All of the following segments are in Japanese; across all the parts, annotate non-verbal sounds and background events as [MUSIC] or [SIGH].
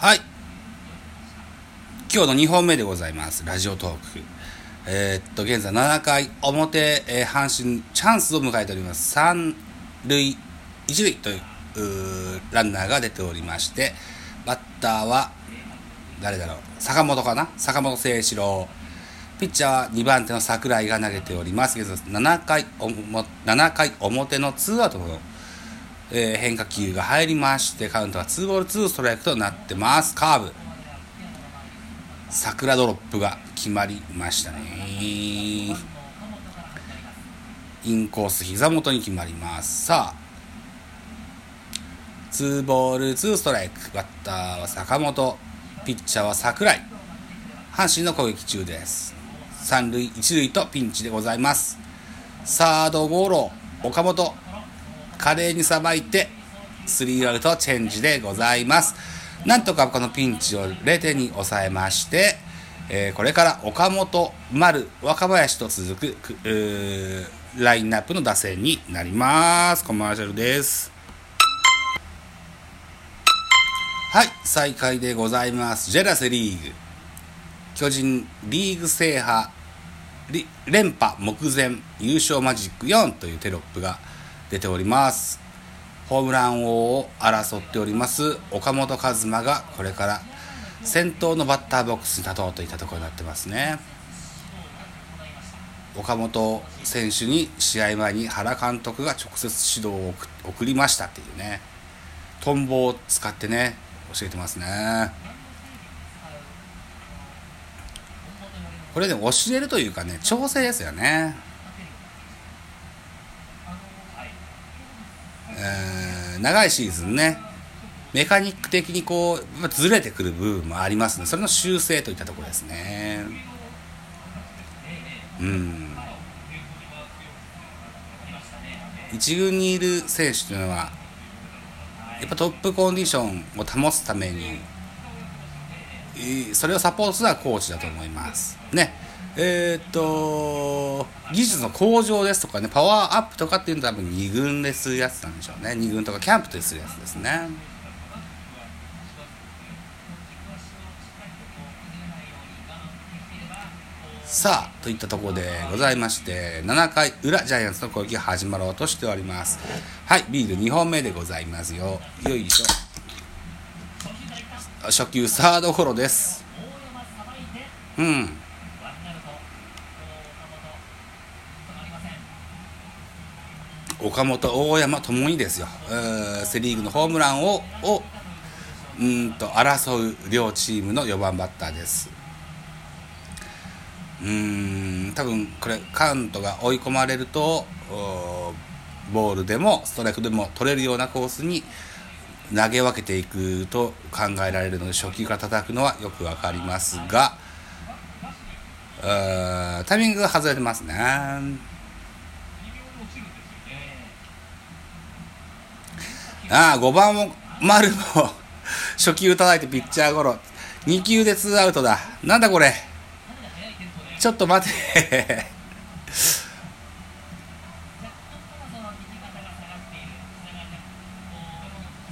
はい。今日の2本目でございます。ラジオトーク。えー、っと、現在7回表、えー、阪神、チャンスを迎えております。3塁、1塁というランナーが出ておりまして、バッターは、誰だろう、坂本かな？坂本誠志郎。ピッチャーは2番手の櫻井が投げております。現在7回7回表のツーアウトのえー、変化球が入りましてカウントは2ボール2ストライクとなってます。カーブ。桜ドロップが決まりましたね。インコース膝元に決まります。さあ。2ボール2ストライク。バッターは坂本。ピッチャーは櫻井。阪神の攻撃中です。三塁一塁とピンチでございます。サードゴロ。岡本。華麗にさばいて、スリーアウトチェンジでございます。なんとかこのピンチを0点に抑えまして、えー、これから岡本、丸、若林と続くラインナップの打線になります。コマーシャルです。はい、再開でございます。ジェラセリーグ。巨人リーグ制覇、連覇目前、優勝マジック4というテロップが出ております。ホームラン王を争っております。岡本和真がこれから先頭のバッターボックスに立とうといったところになってますね。岡本選手に試合前に原監督が直接指導を送りましたっていうね。トンボを使ってね教えてますね。これで教えるというかね調整ですよね。長いシーズンね、メカニック的にこう、ずれてくる部分もありますので、それの修正といったところですね。うん。一軍にいる選手というのは、やっぱトップコンディションを保つために、それをサポートするのはコーチだと思います。ね。えー、っと、技術の向上ですとかね、パワーアップとかっていうのは多分2軍でするやつなんでしょうね。2軍とかキャンプでするやつですね。さあ、といったところでございまして、7回裏ジャイアンツの攻撃が始まろうとしております。はい、ビール2本目でございますよ。よいしょ。初球サードゴロです。うん。岡本、大山ともにですよ、セ・リーグのホームランををうんと争う両チームの4番バッターです。うん多分これカウントが追い込まれるとボールでもストライクでも取れるようなコースに投げ分けていくと考えられるので初球から叩くのはよく分かりますがタイミングが外れてますね。ああ、5番も、丸も [LAUGHS] 初球叩いてピッチャーゴロ。2球で2アウトだ。なんだこれ。ちょっと待て [LAUGHS]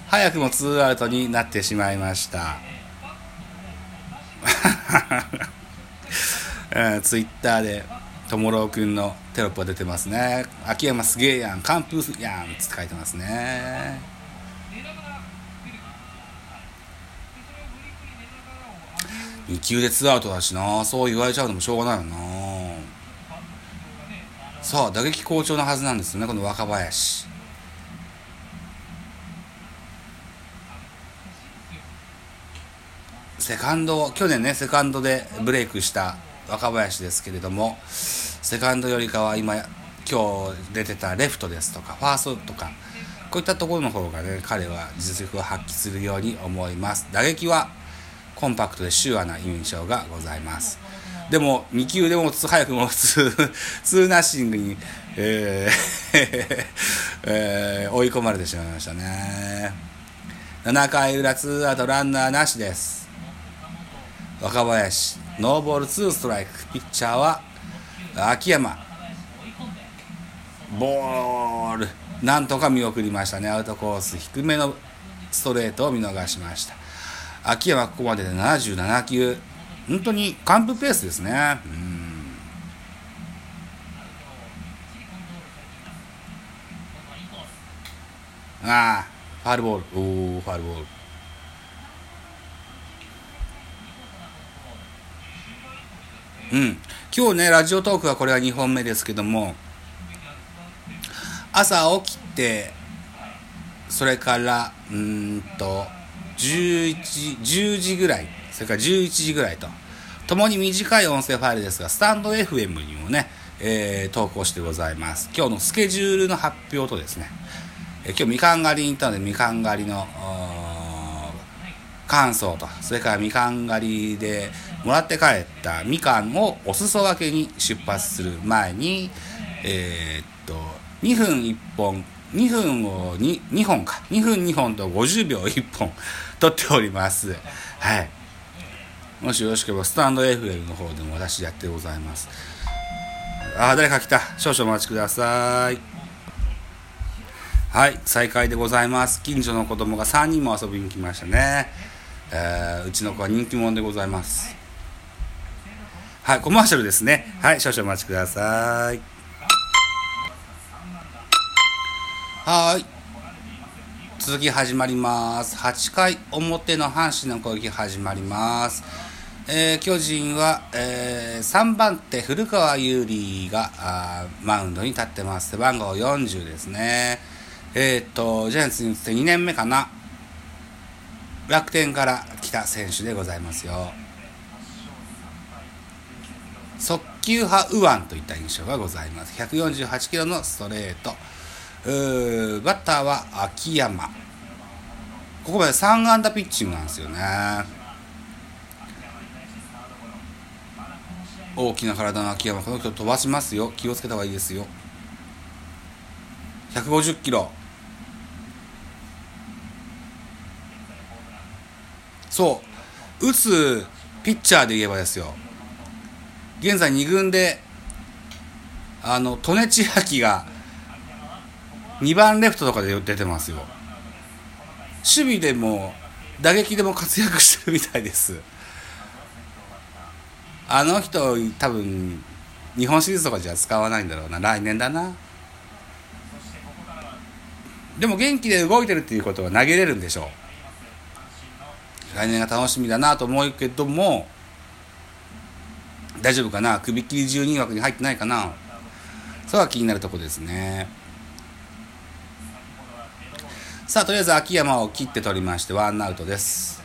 早くもツーアウトになってしまいました。[LAUGHS] ツイッターで、ともろうくんのテロップが出てますね。秋山すげえやん、完封やんって書いてますね。2球でツーアウトだしな。そう言われちゃうのもしょうがないよな。さあ打撃好調なはずなんですよね。この若林。セカンド去年ねセカンドでブレイクした若林ですけれどもセカンドよりかは今今日出てたレフトですとかファーストとかこういったところの方がね彼は実力を発揮するように思います。打撃はコンパクトでシュアな印象がございます。でも2球でも早くもツー [LAUGHS] ナッシングに、えー [LAUGHS] えー、追い込まれてしまいましたね。7回裏ツーアウトランナーなしです。若林ノーボール2ストライク。ピッチャーは秋山。ボール。なんとか見送りましたね。アウトコース低めのストレートを見逃しました。秋山ここまでで77球。本当に完封ペースですね。うん。ああファールボール。おおファールボール。うん。今日ねラジオトークはこれは2本目ですけども朝起きてそれからうんと11時10時ぐらいそれから11時ぐらいと。ともに短い音声ファイルですがスタンド FM にもね、えー、投稿してございます。今日のスケジュールの発表とですね、えー、今日みかん狩りに行ったのでみかん狩りの感想とそれからみかん狩りでもらって帰ったみかんをお裾分けに出発する前にえー、っと2分1本2分を 2, 2本か。2分2本と50秒1本撮っております。はい。もしよろしければスタンド FM の方でも私やってございます。ああ誰か来た。少々お待ちください。はい再開でございます。近所の子供が3人も遊びに来ましたね、えー、うちの子は人気者でございます。はいコマーシャルですね。はい少々お待ちください。はい。続き始まります。8回表の阪神の攻撃始まります。えー、巨人は、えー、3番手古川優里がマウンドに立ってます。背番号40ですね。えっ、とジャイアンツに移って2年目かな。楽天から来た選手でございますよ。速球派右腕といった印象がございます。148キロのストレート。バッターは秋山。ここまで3安打ピッチングなんですよね。大きな体の秋山。この人飛ばしますよ。気をつけた方がいいですよ。150キロ。そう。打つピッチャーで言えばですよ。現在2軍であの利根千秋が2番レフトとかで出てますよ。守備でも打撃でも活躍してるみたいです。あの人多分日本シリーズとかじゃ使わないんだろうな。来年だな。でも元気で動いてるっていうことは投げれるんでしょう。来年が楽しみだなと思うけども大丈夫かな。首切り12枠に入ってないかな。それは気になるとこですね。さあとりあえず秋山を切って取りましてワンアウトです。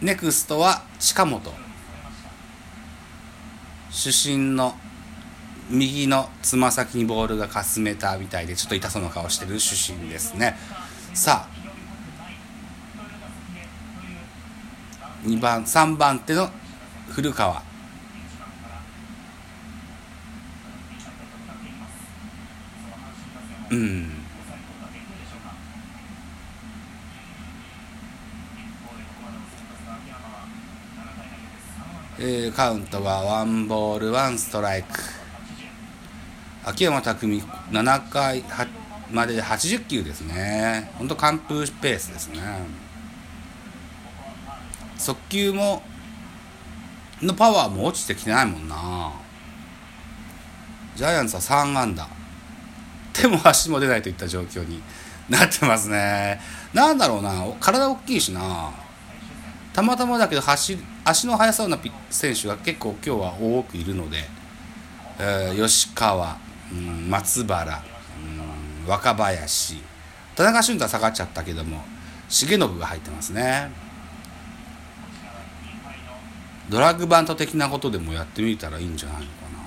ネクストは近本。主審の右のつま先にボールがかすめたみたいでちょっと痛そうな顔してる主審ですね。さあ2番3番手の古川。うん。え、カウントはワンボールワンストライク。秋山拓実7回までで80球ですね。ほんと完封ペースですね。速球ものパワーも落ちてきてないもんな。ジャイアンツは3安打。手も足も出ないといった状況になってますね。なんだろうな体大きいしな。たまたまだけど走足の速そうな選手が結構今日は多くいるので、えー、吉川、うん、松原、うん、若林田中俊太は下がっちゃったけども重信が入ってますね。ドラッグバント的なことでもやってみたらいいんじゃないのかな。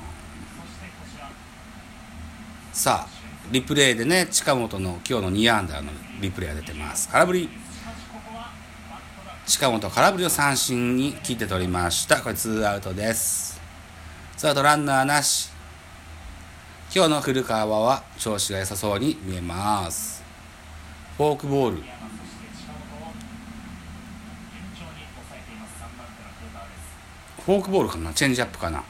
さあリプレイでね近本の今日の2アンダーのリプレイが出てます。空振り。近本空振りを三振に切って取りました。これツーアウトです。ツーアウトランナーなし。今日の古川は調子が良さそうに見えます。フォークボール。フォークボールかな？チェンジアップかな？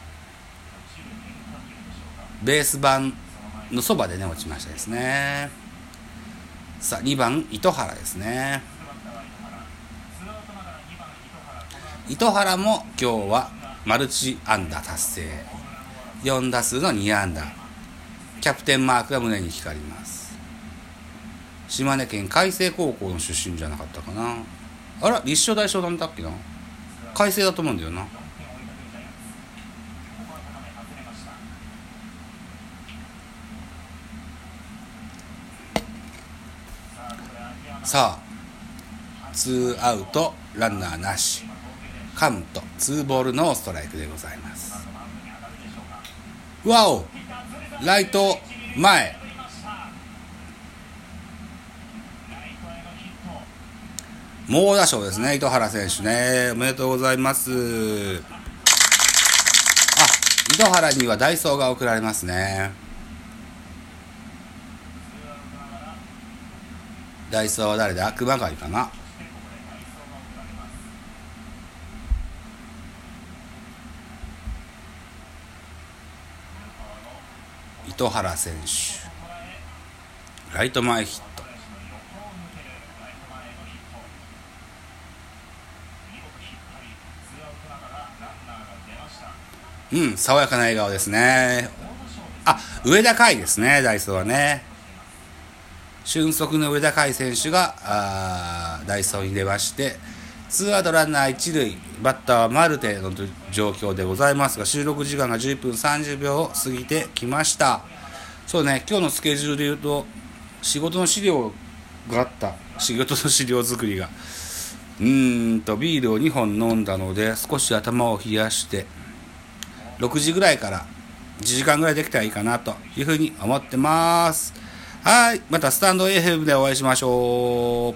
ベース板のそばでね落ちましたですね。さあ2番糸原ですね。糸原も今日はマルチ安打達成。4打数の2安打。キャプテンマークが胸に光ります。島根県海星高校の出身じゃなかったかな。あら立正大商なんだっけな。海星だと思うんだよな。さあツーアウトランナーなし。カウントツーボールのストライクでございます。わおライト前。猛打賞ですね糸原選手ね。おめでとうございます。あ糸原にはダイソーが送られますね。ダイソーは誰だ？熊谷かな。糸原選手。ライト前ヒット。うん爽やかな笑顔ですね。あ上田海ですねダイソーはね。俊足の上田海選手があダイソーに出ましてツーアウトランナー一塁。バッターはマルテの状況でございますが収録時間が11分30秒を過ぎてきました。そうね今日のスケジュールで言うと仕事の資料があった。仕事の資料作りが。うーんとビールを2本飲んだので少し頭を冷やして6時ぐらいから1時間ぐらいできたらいいかなというふうに思ってます。はいまたスタンド AFM でお会いしましょう。